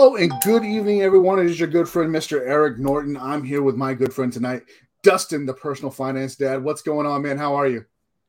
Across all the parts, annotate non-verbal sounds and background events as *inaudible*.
Hello and good evening, everyone. It is your good friend, Mr. Eric Norton. I'm here with my good friend tonight, Dustin, the personal finance dad. What's going on, man? How are you?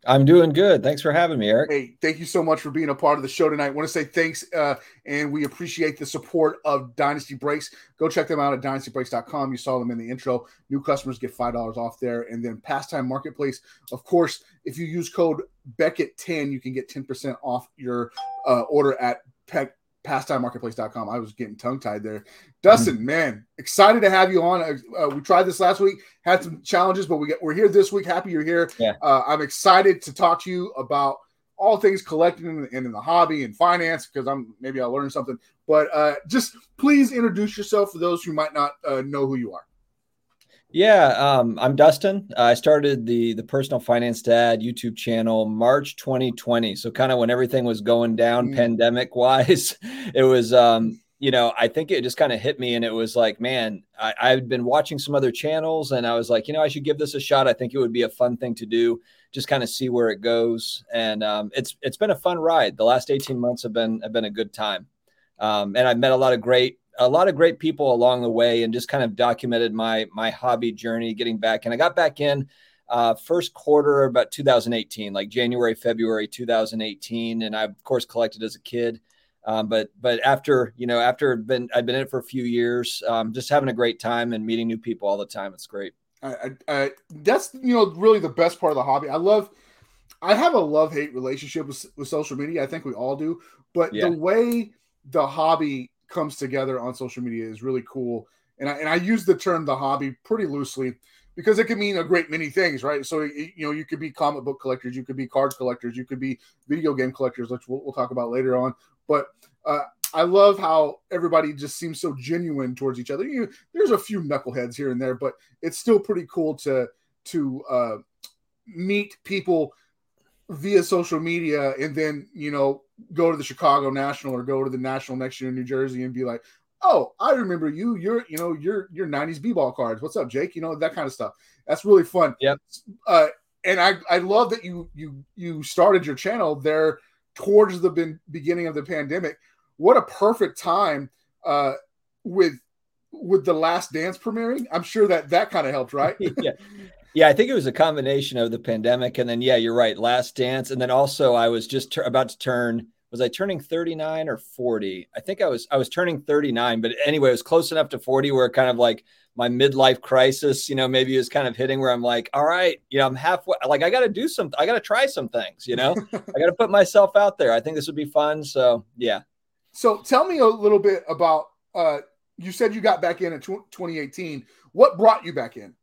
I'm doing good. Thanks for having me, Eric. Hey, thank you so much for being a part of the show tonight. I want to say thanks, uh, and we appreciate the support of Dynasty Breaks. Go check them out at dynastybreaks.com. You saw them in the intro. New customers get $5 off there. And then Pastime Marketplace, of course, if you use code Beckett10, you can get 10% off your uh, order at Peck pastimemarketplace.com. I was getting tongue tied there. Dustin, mm-hmm. man, excited to have you on. Uh, we tried this last week, had some challenges, but we get, we're here this week. Happy you're here. Yeah. Uh, I'm excited to talk to you about all things collecting and in, in, the hobby and finance because I'm maybe I'll learn something. But uh, just please introduce yourself for those who might not uh, know who you are. Yeah, um, I'm Dustin. I started the the Personal Finance Dad YouTube channel March 2020. So kind of when everything was going down mm. pandemic wise, *laughs* it was um, you know, I think it just kind of hit me and it was like, man, I, I've been watching some other channels and I was like, you know, I should give this a shot. I think it would be a fun thing to do, just kind of see where it goes. And um, it's it's been a fun ride. The last 18 months have been have been a good time. Um, and I've met a lot of great a lot of great people along the way and just kind of documented my my hobby journey getting back. And i got back in uh, first quarter about 2018 like january february 2018 and i of course collected as a kid. Um, but but after you know after been i've been in it for a few years um, just having a great time and meeting new people all the time. It's great. I, I, I, that's you know really the best part of the hobby. I love i have a love hate relationship with, with social media. I think we all do. But yeah. the way the hobby comes together on social media is really cool. And I, and I use the term the hobby pretty loosely because it can mean a great many things, right? So, you know, you could be comic book collectors, you could be card collectors, you could be video game collectors, which we'll, we'll talk about later on. But uh, I love how everybody just seems so genuine towards each other. You, there's a few knuckleheads here and there, but it's still pretty cool to to uh, meet people via social media and then you know go to the Chicago National or go to the National next year in New Jersey and be like, "Oh, I remember you. You're, you know, you're you're '90s b-ball cards. What's up, Jake? You know that kind of stuff. That's really fun. Yep. Uh, and I I love that you you you started your channel there towards the beginning of the pandemic. What a perfect time uh, with with the Last Dance premiering. I'm sure that that kind of helped, right? *laughs* yeah. Yeah, I think it was a combination of the pandemic and then yeah, you're right, Last Dance, and then also I was just about to turn. Was I turning 39 or 40? I think I was. I was turning 39, but anyway, it was close enough to 40 where kind of like my midlife crisis, you know, maybe is kind of hitting where I'm like, all right, you know, I'm halfway. Like I got to do some. I got to try some things. You know, I got to put myself out there. I think this would be fun. So yeah. So tell me a little bit about. uh You said you got back in in 2018. What brought you back in?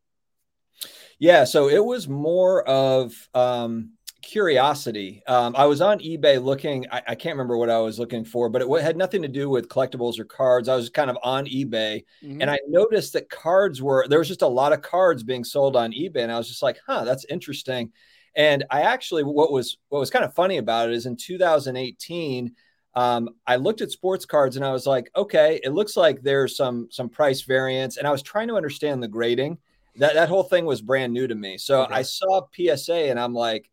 Yeah, so it was more of um, curiosity. Um, I was on eBay looking. I, I, can't remember what I was looking for, but it had nothing to do with collectibles or cards. I was kind of on eBay, mm-hmm. and I noticed that cards were there was just a lot of cards being sold on eBay, and I was just like, "Huh, that's interesting." And I actually, what was what was kind of funny about it is in 2018. Um, I looked at sports cards and I was like, okay, it looks like there's some some price variance, and I was trying to understand the grading that that whole thing was brand new to me. So okay. I saw PSA and I'm like,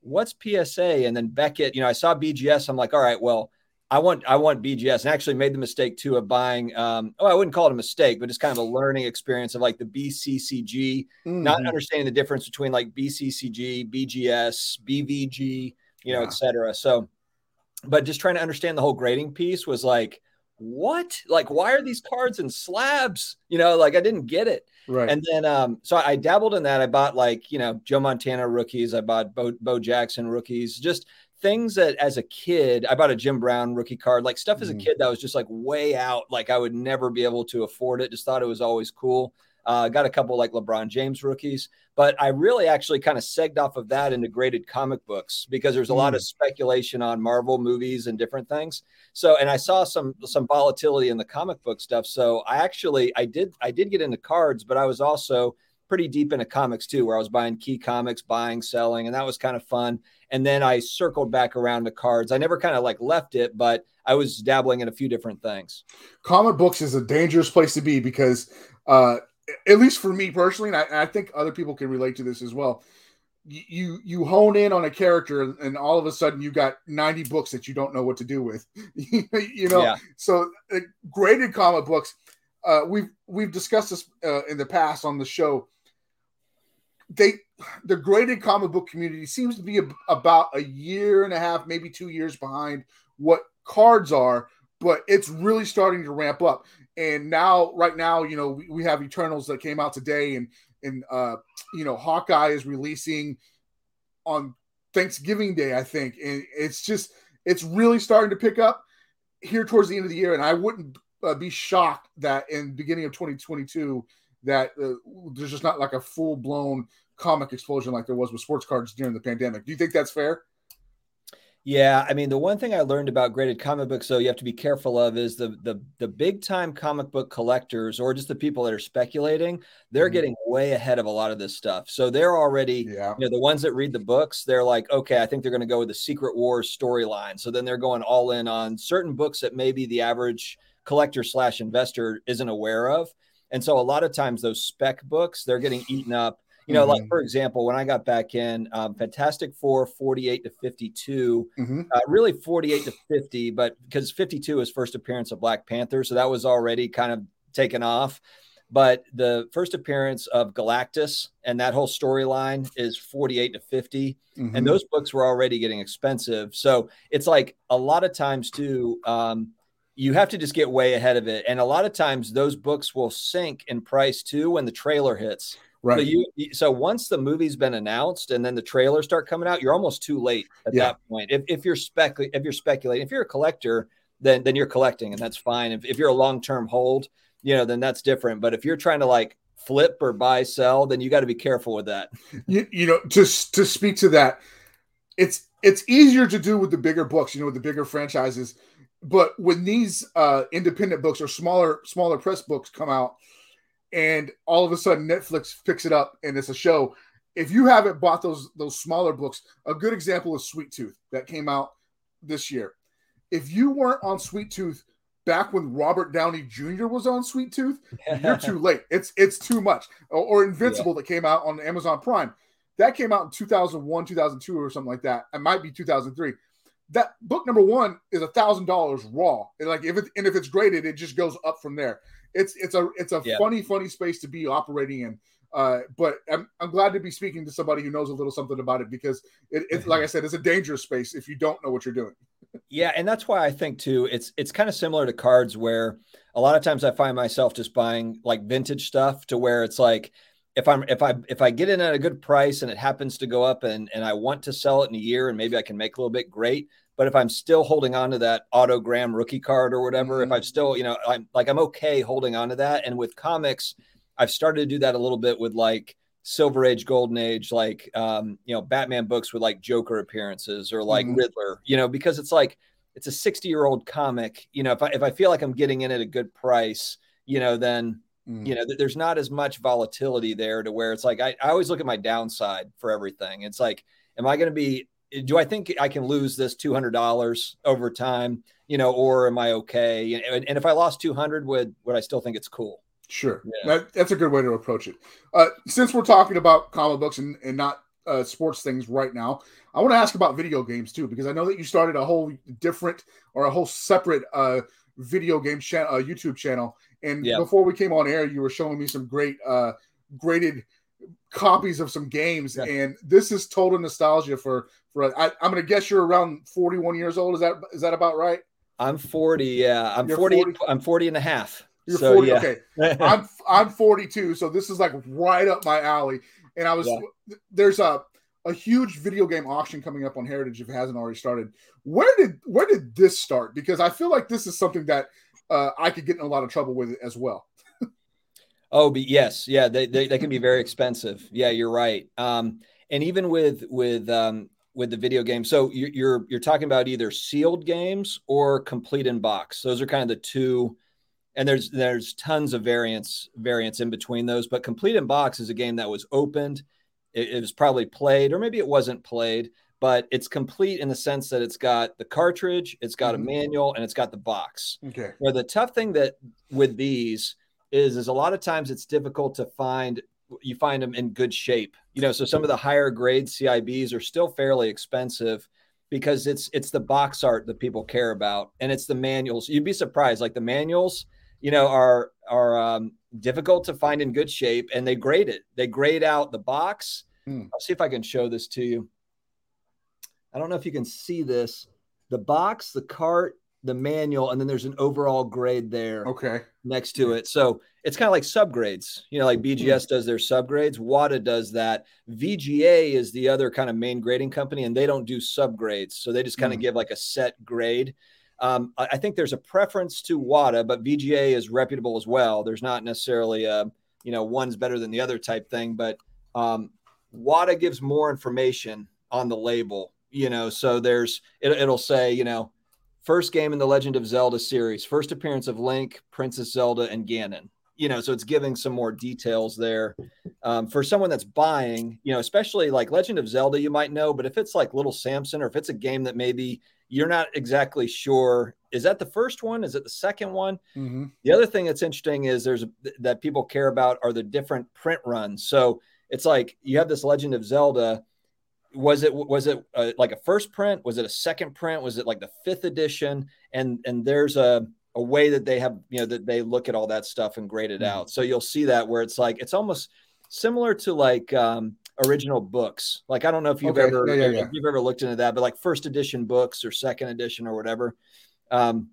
what's PSA? And then Beckett, you know, I saw BGS. I'm like, all right, well, I want I want BGS, and actually made the mistake too of buying. Um, oh, I wouldn't call it a mistake, but it's kind of a learning experience of like the BCCG, mm-hmm. not understanding the difference between like BCCG, BGS, BVG, you know, yeah. et cetera. So, but just trying to understand the whole grading piece was like, what? Like, why are these cards in slabs? You know, like I didn't get it. Right. And then, um, so I dabbled in that. I bought like, you know, Joe Montana rookies. I bought Bo, Bo Jackson rookies, just things that as a kid, I bought a Jim Brown rookie card, like stuff as a mm. kid that was just like way out. Like I would never be able to afford it. Just thought it was always cool. Uh, got a couple like LeBron James rookies, but I really actually kind of segged off of that into graded comic books because there's a mm. lot of mm. speculation on Marvel movies and different things. So, and I saw some some volatility in the comic book stuff. So I actually I did I did get into cards, but I was also pretty deep into comics too, where I was buying key comics, buying, selling, and that was kind of fun. And then I circled back around to cards. I never kind of like left it, but I was dabbling in a few different things. Comic books is a dangerous place to be because uh, at least for me personally, and I, I, think other people can relate to this as well. you you hone in on a character and all of a sudden you got 90 books that you don't know what to do with *laughs* you know yeah. so uh, graded comic books uh, we've we've discussed this uh, in the past on the show they the graded comic book community seems to be a, about a year and a half maybe two years behind what cards are but it's really starting to ramp up and now right now you know we, we have eternals that came out today and and uh, you know Hawkeye is releasing on Thanksgiving Day, I think, and it's just it's really starting to pick up here towards the end of the year, and I wouldn't uh, be shocked that in beginning of 2022 that uh, there's just not like a full blown comic explosion like there was with sports cards during the pandemic. Do you think that's fair? Yeah, I mean, the one thing I learned about graded comic books, though, you have to be careful of is the the the big time comic book collectors or just the people that are speculating. They're mm-hmm. getting way ahead of a lot of this stuff, so they're already, yeah. you know, the ones that read the books, they're like, okay, I think they're going to go with the Secret Wars storyline. So then they're going all in on certain books that maybe the average collector slash investor isn't aware of, and so a lot of times those spec books they're getting eaten up you know, mm-hmm. like for example, when I got back in, um, Fantastic Four 48 to 52, mm-hmm. uh, really 48 to 50, but because 52 is first appearance of Black Panther. So that was already kind of taken off. But the first appearance of Galactus and that whole storyline is 48 to 50. Mm-hmm. And those books were already getting expensive. So it's like a lot of times, too, um, you have to just get way ahead of it. And a lot of times those books will sink in price too when the trailer hits. Right. So you so once the movie's been announced and then the trailers start coming out, you're almost too late at yeah. that point. If, if you're spec if you're speculating, if you're a collector, then then you're collecting and that's fine. If, if you're a long term hold, you know, then that's different. But if you're trying to like flip or buy sell, then you got to be careful with that. *laughs* You, you know, just to speak to that, it's it's easier to do with the bigger books, you know, with the bigger franchises. But when these uh, independent books or smaller smaller press books come out, and all of a sudden Netflix picks it up and it's a show. If you haven't bought those those smaller books, a good example is Sweet Tooth that came out this year. If you weren't on Sweet Tooth back when Robert Downey Jr. was on Sweet Tooth, you're too *laughs* late. It's it's too much. Or, or Invincible yeah. that came out on Amazon Prime. That came out in 2001, 2002 or something like that. It might be 2003. That book number 1 is a $1000 raw. And like if it and if it's graded, it just goes up from there it's it's a it's a yeah. funny funny space to be operating in. Uh, but I'm, I'm glad to be speaking to somebody who knows a little something about it because it, it's like I said, it's a dangerous space if you don't know what you're doing. yeah, and that's why I think too, it's it's kind of similar to cards where a lot of times I find myself just buying like vintage stuff to where it's like if I'm if I if I get in at a good price and it happens to go up and and I want to sell it in a year and maybe I can make a little bit great. But if I'm still holding on to that autogram rookie card or whatever, mm-hmm. if I'm still, you know, I'm like, I'm okay holding on to that. And with comics, I've started to do that a little bit with like Silver Age, Golden Age, like, um, you know, Batman books with like Joker appearances or like mm-hmm. Riddler, you know, because it's like, it's a 60 year old comic. You know, if I, if I feel like I'm getting in at a good price, you know, then, mm-hmm. you know, th- there's not as much volatility there to where it's like, I, I always look at my downside for everything. It's like, am I going to be do I think I can lose this two hundred dollars over time? You know, or am I okay? And, and if I lost two hundred, would would I still think it's cool? Sure, yeah. that, that's a good way to approach it. Uh, since we're talking about comic books and, and not uh, sports things right now, I want to ask about video games too because I know that you started a whole different or a whole separate uh, video game channel, uh, YouTube channel. And yeah. before we came on air, you were showing me some great uh, graded copies of some games, yeah. and this is total nostalgia for for. I, am to guess you're around 41 years old. Is that is that about right? I'm 40. Yeah, I'm 40, 40, I'm 40 and a half. You're so, 40. Yeah. Okay, *laughs* I'm I'm 42. So this is like right up my alley. And I was yeah. there's a a huge video game auction coming up on Heritage if it hasn't already started. Where did where did this start? Because I feel like this is something that uh, I could get in a lot of trouble with as well. Oh, but yes, yeah, they, they, they can be very expensive. Yeah, you're right. Um, and even with with um, with the video game, so you're, you're you're talking about either sealed games or complete in box. Those are kind of the two. And there's there's tons of variants variants in between those. But complete in box is a game that was opened. It, it was probably played, or maybe it wasn't played but it's complete in the sense that it's got the cartridge, it's got a mm-hmm. manual, and it's got the box. Okay. Where the tough thing that with these is is a lot of times it's difficult to find you find them in good shape. You know, so some of the higher grade CIBs are still fairly expensive because it's it's the box art that people care about and it's the manuals. You'd be surprised, like the manuals, you know, are are um, difficult to find in good shape, and they grade it. They grade out the box. Hmm. I'll see if I can show this to you. I don't know if you can see this. The box, the cart, the manual, and then there's an overall grade there. Okay. Next to it. So it's kind of like subgrades. You know, like BGS hmm. does their subgrades. WATA does that. VGA is the other kind of main grading company, and they don't do subgrades. So they just kind of mm. give like a set grade. Um, I, I, think there's a preference to WATA, but VGA is reputable as well. There's not necessarily a, you know, one's better than the other type thing, but um, WATA gives more information on the label, you know, so there's, it, it'll say, you know, first game in the Legend of Zelda series, first appearance of Link, Princess Zelda, and Ganon. You know, so it's giving some more details there um, for someone that's buying. You know, especially like Legend of Zelda, you might know, but if it's like Little Samson, or if it's a game that maybe you're not exactly sure, is that the first one? Is it the second one? Mm-hmm. The other thing that's interesting is there's that people care about are the different print runs. So it's like you have this Legend of Zelda was it was it uh, like a first print was it a second print was it like the fifth edition and and there's a a way that they have you know that they look at all that stuff and grade it mm-hmm. out so you'll see that where it's like it's almost similar to like um original books like i don't know if you've okay. ever yeah, yeah, yeah. if you've ever looked into that but like first edition books or second edition or whatever um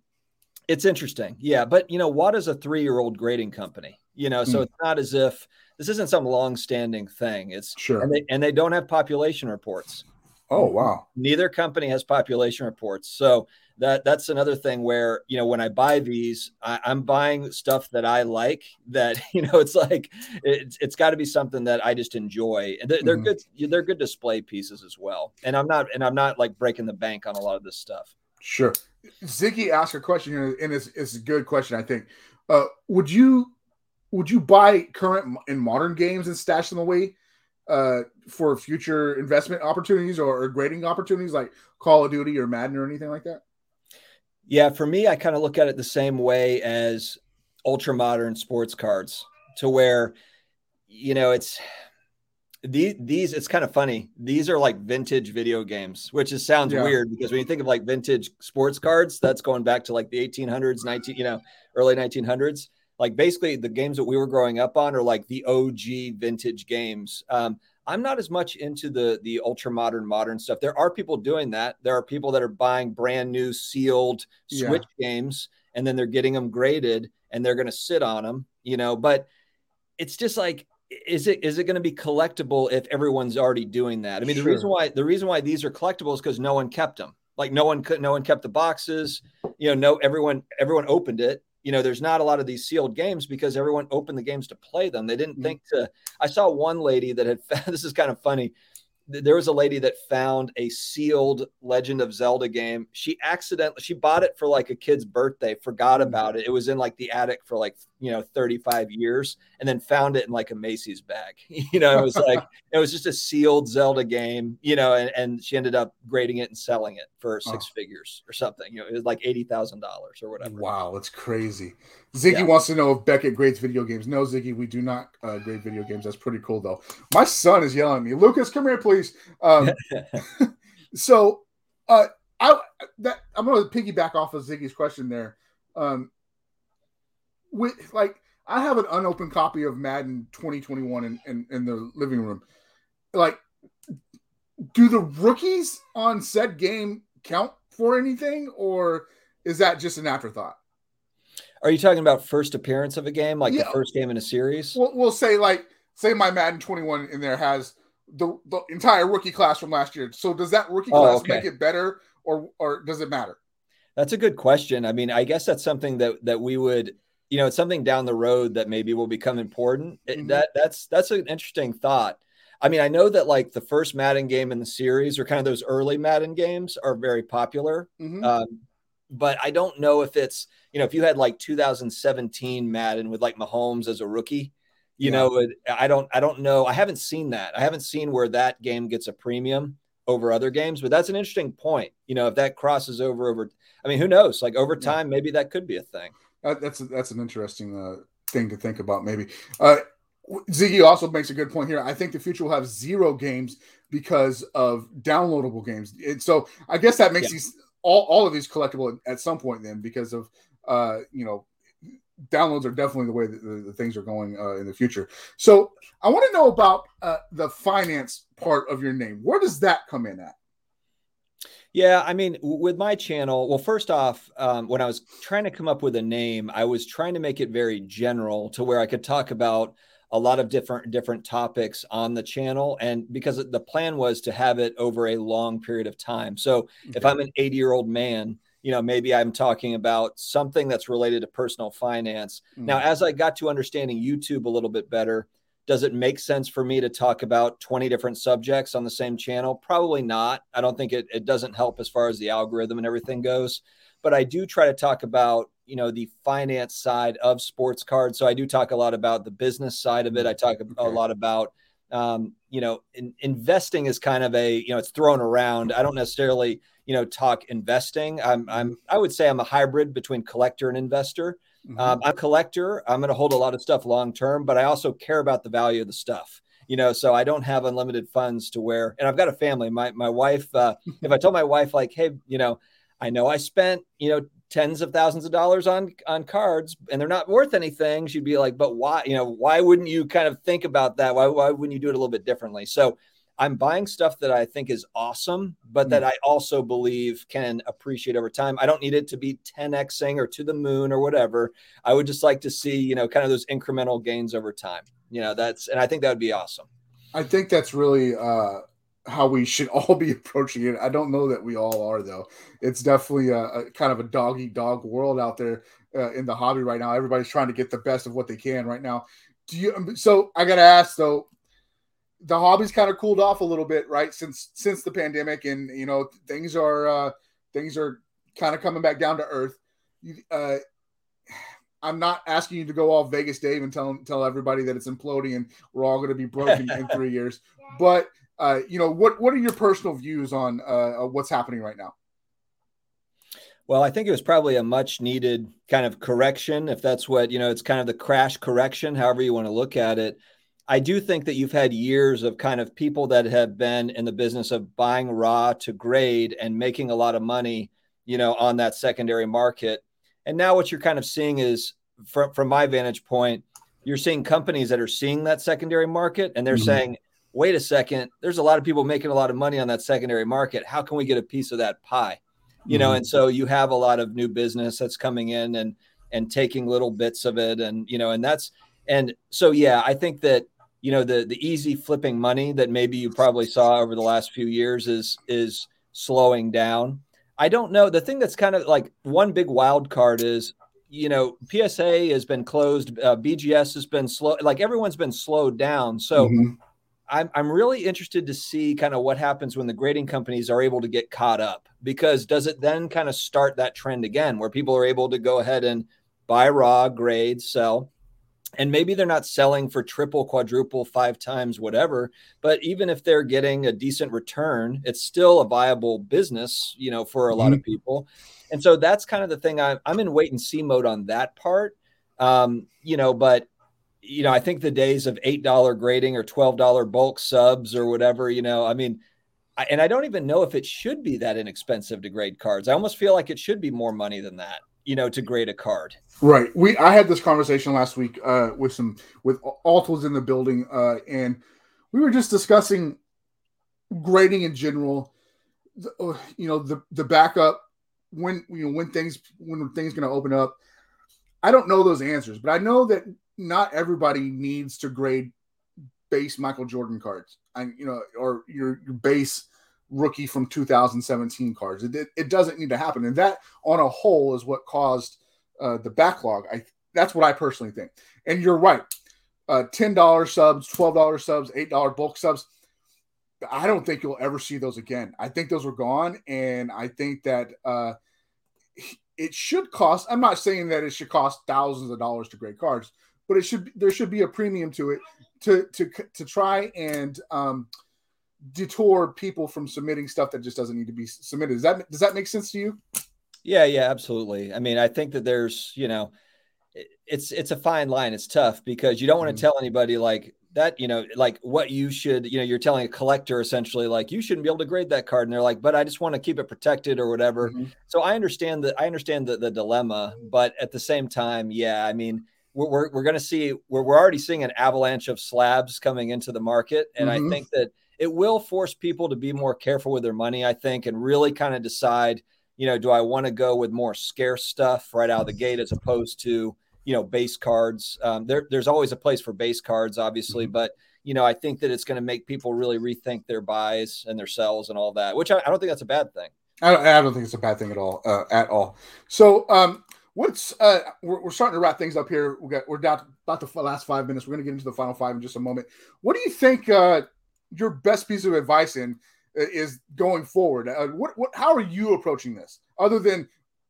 it's interesting yeah but you know what is a three-year-old grading company you know so mm. it's not as if this isn't some long-standing thing. It's sure, and they, and they don't have population reports. Oh wow! Neither company has population reports, so that that's another thing where you know when I buy these, I, am buying stuff that I like. That *laughs* you know, it's like it's it's got to be something that I just enjoy, and they're, they're mm-hmm. good. They're good display pieces as well. And I'm not and I'm not like breaking the bank on a lot of this stuff. Sure. Ziggy asked a question here, and it's, it's a good question. I think. Uh, would you would you buy current and modern games and stash them away uh, for future investment opportunities or, or, grading opportunities like Call of Duty or Madden or anything like that? Yeah, for me, I kind of look at it the same way as ultra modern sports cards, to where you know it's these these it's kind of funny. These are like vintage video games, which is sounds yeah. weird because when you think of like vintage sports cards, that's going back to like the 1800s, 19 you know early 1900s like basically the games that we were growing up on are like the OG vintage games. Um, I'm not as much into the the ultra modern modern stuff. There are people doing that. There are people that are buying brand new sealed Switch yeah. games and then they're getting them graded and they're going to sit on them, you know, but it's just like is it is it going to be collectible if everyone's already doing that? I mean, sure. the reason why the reason why these are collectible is because no one kept them. Like no one could, no one kept the boxes. You know, no everyone everyone opened it you know, there's not a lot of these sealed games because everyone opened the games to play them. They didn't mm-hmm. think to. I saw one lady that had. *laughs* This is kind of funny there was a lady that found a sealed Legend of Zelda game. She accidentally she bought it for like a kid's birthday, forgot mm-hmm. about it. It was in like the attic for like you know 35 years, and then found it in like a Macy's bag. *laughs* You know, it was like it was just a sealed Zelda game. You know, and, and she ended up grading it and selling it for six oh. figures or something. You know, it was like eighty thousand dollars or whatever. Wow, that's crazy. Ziggy yeah. wants to know if Beckett grades video games. No, Ziggy, we do not uh, grade video games. That's pretty cool though. My son is yelling at me. Lucas, come here, please please. Um, *laughs* so, uh, I that I'm going to piggyback off of Ziggy's question there. Um, with like, I have an unopened copy of Madden 2021 in, in, in the living room. Like, do the rookies on said game count for anything, or is that just an afterthought? Are you talking about first appearance of a game, like yeah. the first game in a series? We'll, we'll say like say my Madden 21 in there has the, the entire rookie class from last year. So does that rookie oh, class okay. make it better or or does it matter? That's a good question. I mean, I guess that's something that that we would, you know, it's something down the road that maybe will become important. Mm-hmm. That that's that's an interesting thought. I mean, I know that like the first Madden game in the series or kind of those early Madden games are very popular. Mm-hmm. Um, but I don't know if it's, you know, if you had like 2017 Madden with like Mahomes as a rookie, you yeah. know, I don't, I don't know. I haven't seen that. I haven't seen where that game gets a premium over other games, but that's an interesting point. You know, if that crosses over over, I mean, who knows? Like over time, yeah. maybe that could be a thing. That's that's an interesting uh, thing to think about. Maybe uh, Ziggy also makes a good point here. I think the future will have zero games because of downloadable games, and so I guess that makes yeah. these all, all of these collectible at some point then because of uh you know downloads are definitely the way that the, the things are going uh, in the future. So I want to know about uh, the finance part of your name. Where does that come in at? Yeah, I mean, with my channel, well, first off, um, when I was trying to come up with a name, I was trying to make it very general to where I could talk about a lot of different different topics on the channel and because the plan was to have it over a long period of time so okay. if i'm an 80 year old man you know maybe i'm talking about something that's related to personal finance mm-hmm. now as i got to understanding youtube a little bit better does it make sense for me to talk about 20 different subjects on the same channel? Probably not. I don't think it, it doesn't help as far as the algorithm and everything goes. But i do try to talk about you know the finance side of sports cards. So i do talk a lot about the business side of it. I talk a lot about um, you know in, investing is kind of a you know it's thrown around. I don't necessarily you know talk investing. I'm i'm i would say i'm a hybrid between collector and investor mm-hmm. um, i'm a collector. I'm going to hold a lot of stuff long term but i also care about the value of the stuff you know so i don't have unlimited funds to where and i've got a family. My my wife uh, if i told my wife like hey you know I know I spent, you know, tens of thousands of dollars on on cards and they're not worth anything she'd be like but why you know why wouldn't you kind of think about that? Why, why wouldn't you do it a little bit differently? So i'm buying stuff that i think is awesome but that mm. i also believe can appreciate over time i don't need it to be 10xing or to the moon or whatever i would just like to see you know kind of those incremental gains over time you know that's and i think that would be awesome i think that's really uh how we should *laughs* all be approaching it. I don't know that we all are though. It's definitely a, a kind of a dog eat dog world out there uh, in the hobby right now. Everybody's trying to get the best of what they can right now. Do you? Um, so I got to ask though. The hobby's kind of cooled off a little bit, right? Since since the pandemic, and you know things are uh, things are kind of coming back down to earth. Uh, I'm not asking you to go all Vegas Dave and tell tell everybody that it's imploding and we're all going to be broken in three *laughs* years. But uh, you know, what what are your personal views on uh, what's happening right now? Well, I think it was probably a much needed kind of correction, if that's what, you know, it's kind of the crash correction, however you want to look at it. I do think that you've had years of kind of people that have been in the business of buying raw to grade and making a lot of money, you know, on that secondary market. And now what you're kind of seeing is from, from my vantage point, you're seeing companies that are seeing that secondary market and they're mm-hmm. saying, wait a second, there's a lot of people making a lot of money on that secondary market. How can we get a piece of that pie? You know, mm-hmm. and so you have a lot of new business that's coming in and and taking little bits of it and you know, and that's and so yeah, I think that you know the the easy flipping money that maybe you probably saw over the last few years is is slowing down. I don't know. The thing that's kind of like one big wild card is you know PSA has been closed, uh, BGS has been slow, like everyone's been slowed down. So mm-hmm. I'm, I'm really interested to see kind of what happens when the grading companies are able to get caught up because does it then kind of start that trend again where people are able to go ahead and buy raw, grade, sell, and maybe they're not selling for triple, quadruple, five times, whatever. But even if they're getting a decent return, it's still a viable business, you know, for a mm-hmm. lot of mm-hmm. people. And so that's kind of the thing. I, I'm in wait and see mode on that part. Um, you know, but you know, I think the days of eight dollar grading or twelve dollar bulk subs or whatever, you know, I mean, I, and I don't even know if it should be that inexpensive to grade cards. I almost feel like it should be more money than that, you know, to grade a card. Right. We I had this conversation last week uh, with some with Alt was in the building, uh, and we were just discussing grading in general. Uh, you know, the the backup when you know when things when things going to open up. I don't know those answers, but I know that not everybody needs to grade base Michael Jordan cards. I you know, or your your base rookie from 2017 cards. It, it, it doesn't need to happen, and that on a whole is what caused uh, the backlog. I that's what I personally think. And you're right. Uh, ten dollars subs, twelve dollars subs, eight dollar bulk subs. I don't think you'll ever see those again. I think those are gone, and I think that uh, it should cost. I'm not saying that it should cost thousands of dollars to grade cards, but it should there should be a premium to it to to to try and um, detour people from submitting stuff that just doesn't need to be submitted. Does that does that make sense to you? Yeah, yeah, absolutely. I mean, I think that there's you know it's it's a fine line. It's tough because you don't want to mm-hmm. tell anybody like that, you know, like what you should, you know, you're telling a collector essentially like you shouldn't be able to grade that card, and they're like, but I just want to keep it protected or whatever. Mm-hmm. So I understand that I understand the, the dilemma, but at the same time, yeah, I mean, we're we're, we're going to see we're we're already seeing an avalanche of slabs coming into the market, and mm-hmm. I think that it will force people to be more careful with their money. I think, and really kind of decide, you know, do I want to go with more scarce stuff right out of the gate as opposed to you know base cards. Um, there, there's always a place for base cards, obviously, mm-hmm. but you know I think that it's going to make people really rethink their buys and their sells and all that, which I, I don't think that's a bad thing. I don't, I don't think it's a bad thing at all. Uh, at all. So, um, what's uh, we're, we're, starting to wrap things up here. We got we're down about the last five minutes. We're going to get into the final five in just a moment. What do you think uh, your best piece of advice in uh, is going forward? Uh, what what how are you approaching this? Other than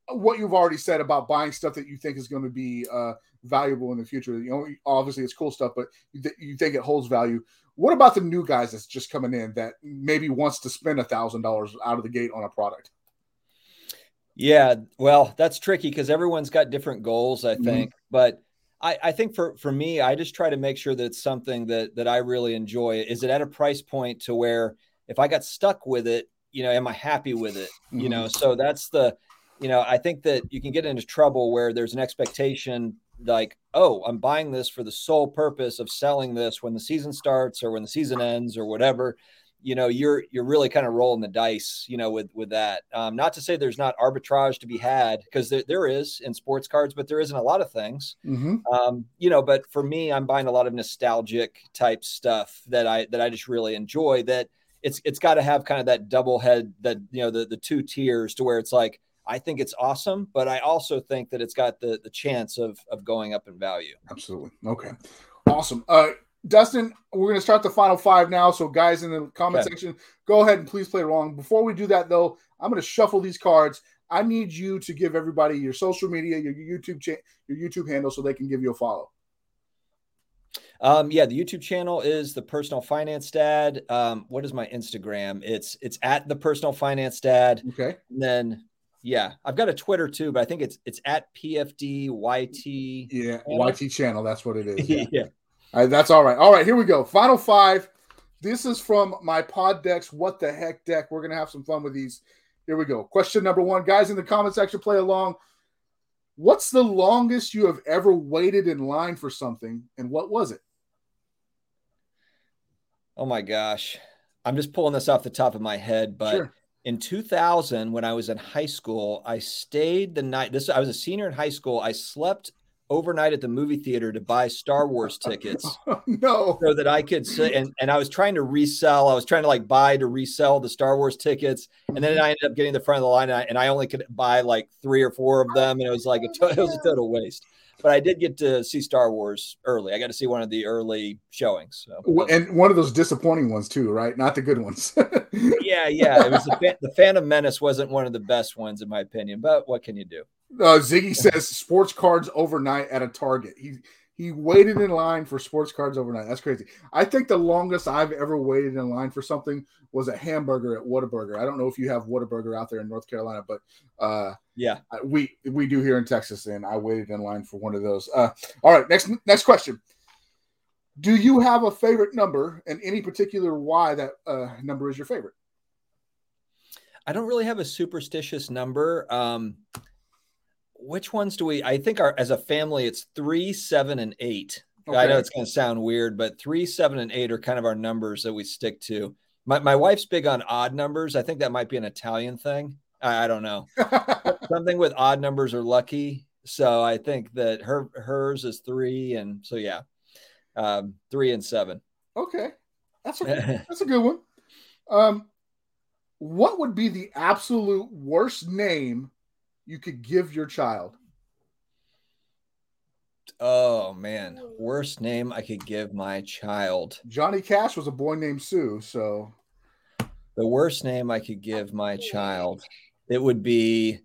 what you've already said about buying stuff that you think is going to be uh, valuable in the future. You know, obviously it's cool stuff, but you, th- you, think it holds value. What about the new guys that's just coming in that maybe wants to spend a thousand dollars out of the gate on a product? Yeah, well, that's tricky because everyone's got different goals, I mm-hmm. think. Mm-hmm. But I, I think for for me, I just try to make sure that it's something that that I really enjoy. Is it at a price point to where if I got stuck with it, you know, am I happy with it? Mm-hmm. You know, so that's the you know, I think that you can get into trouble where there's an expectation like, oh, I'm buying this for the sole purpose of selling this when the season starts or when the season ends or whatever. You know, you're you're really kind of rolling the dice, you know, with with that. Um, not to say there's not arbitrage to be had because there, there is in sports cards, but there isn't a lot of things. Mm-hmm. Um, you know, but for me, I'm buying a lot of nostalgic type stuff that I that I just really enjoy. That it's it's got to have kind of that double head that you know the the two tiers to where it's like I think it's awesome, but I also think that it's got the the chance of of going up in value. Absolutely. Okay. Awesome. Uh Dustin, we're going to start the final five now. So, guys in the comment okay. section, go ahead and please play along. Before we do that, though, I'm going to shuffle these cards. I need you to give everybody your social media, your YouTube cha- your YouTube handle, so they can give you a follow. Um, yeah, the YouTube channel is the Personal Finance Dad. Um, what is my Instagram? It's it's at the Personal Finance Dad. Okay. And then yeah, I've got a Twitter too, but I think it's it's at PFDYT. Yeah. YT channel. That's what it is. *laughs* Yeah. yeah. Right, that's all right. All right, here we go. Final five. This is from my pod decks. What the heck deck? We're gonna have some fun with these. Here we go. Question number one, guys in the comment section, play along. What's the longest you have ever waited in line for something, and what was it? Oh my gosh, I'm just pulling this off the top of my head, but. Sure in 2000 when i was in high school i stayed the night this i was a senior in high school i slept overnight at the movie theater to buy star wars tickets *laughs* oh, no so that i could sit and, and i was trying to resell i was trying to like buy to resell the star wars tickets and then i ended up getting the front of the line and I, and I only could buy like three or four of them and it was like a to- *laughs* it was a total waste but I did get to see Star Wars early. I got to see one of the early showings. So. And one of those disappointing ones too, right? Not the good ones. *laughs* yeah, yeah. It was the, the Phantom Menace wasn't one of the best ones in my opinion, but what can you do? Uh, Ziggy says sports cards overnight at a Target. He he waited in line for sports cards overnight. That's crazy. I think the longest I've ever waited in line for something was a hamburger at Whataburger. I don't know if you have Whataburger out there in North Carolina, but uh, yeah, we we do here in Texas, and I waited in line for one of those. Uh, all right, next next question. Do you have a favorite number, and any particular why that uh, number is your favorite? I don't really have a superstitious number. Um, which ones do we? I think our as a family, it's three, seven, and eight. Okay. I know it's going to sound weird, but three, seven, and eight are kind of our numbers that we stick to. My my wife's big on odd numbers. I think that might be an Italian thing. I, I don't know. *laughs* Something with odd numbers are lucky. So I think that her hers is three, and so yeah, um, three and seven. Okay, that's a *laughs* that's a good one. Um, what would be the absolute worst name you could give your child? Oh man, worst name I could give my child. Johnny Cash was a boy named Sue, so the worst name I could give my child, it would be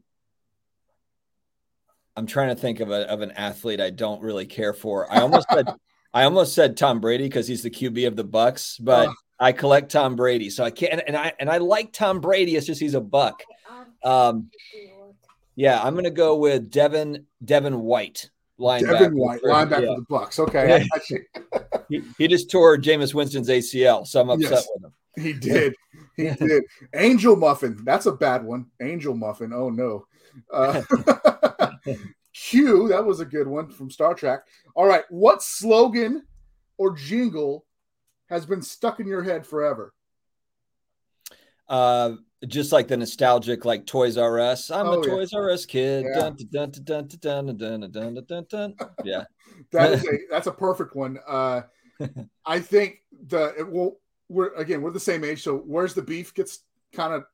I'm trying to think of a of an athlete I don't really care for. I almost said *laughs* I almost said Tom Brady because he's the QB of the Bucs, but uh, I collect Tom Brady, so I can't. And I and I like Tom Brady. It's just he's a buck. Um, yeah, I'm gonna go with Devin Devin White. linebacker. Devin White, linebacker yeah. for the Bucs. Okay. *laughs* He, he, just tore Jameis Winston's ACL, so I'm upset yes, with him. He did. He *laughs* did. Angel Muffin. That's a bad one. Angel Muffin. Oh no. Uh, *laughs* Q. That was a good one from Star Trek. All right. What slogan or jingle has been stuck in your head forever? Uh, just like the nostalgic, like Toys R Us. I'm oh, a yeah. Toys R Us kid. Yeah. Dun, dun, dun, dun, dun, dun, dun, dun, dun, Yeah, that is a that's a perfect one. Uh, I think the well, we're again we're the same age, so where's the beef gets kind of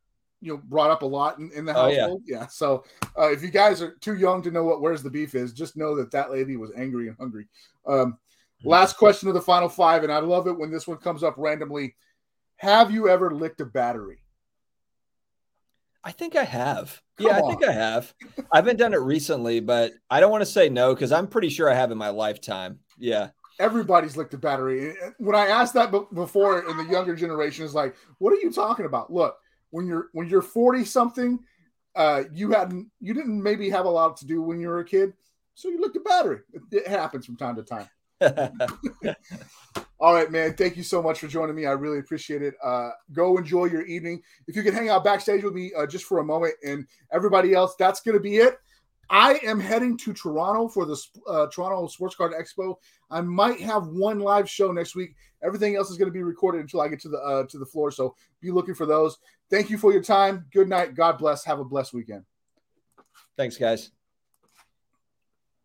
you know brought up a lot in, in the household. Oh, yeah. yeah. So uh, if you guys are too young to know what where's the beef is, just know that that lady was angry and hungry. Um, last question of the final five, and I love it when this one comes up randomly. Have you ever licked a battery? I think I have. Come yeah, on. I think I have. I haven't done it recently, but I don't want to say no because I'm pretty sure I have in my lifetime. Yeah. Everybody's licked a battery. When I asked that before in the younger generation, is like, what are you talking about? Look, when you're when you're 40 something, uh, you hadn't you didn't maybe have a lot to do when you were a kid, so you licked a battery. It, it happens from time to time. All right, man. Thank you so much for joining me. I really appreciate it. Uh, go enjoy your evening. If you can hang out backstage with me uh, just for a moment, and everybody else, that's going to be it. I am heading to Toronto for the uh, Toronto Sports Card Expo. I might have one live show next week. Everything else is going to be recorded until I get to the uh, to the floor. So be looking for those. Thank you for your time. Good night. God bless. Have a blessed weekend. Thanks, guys.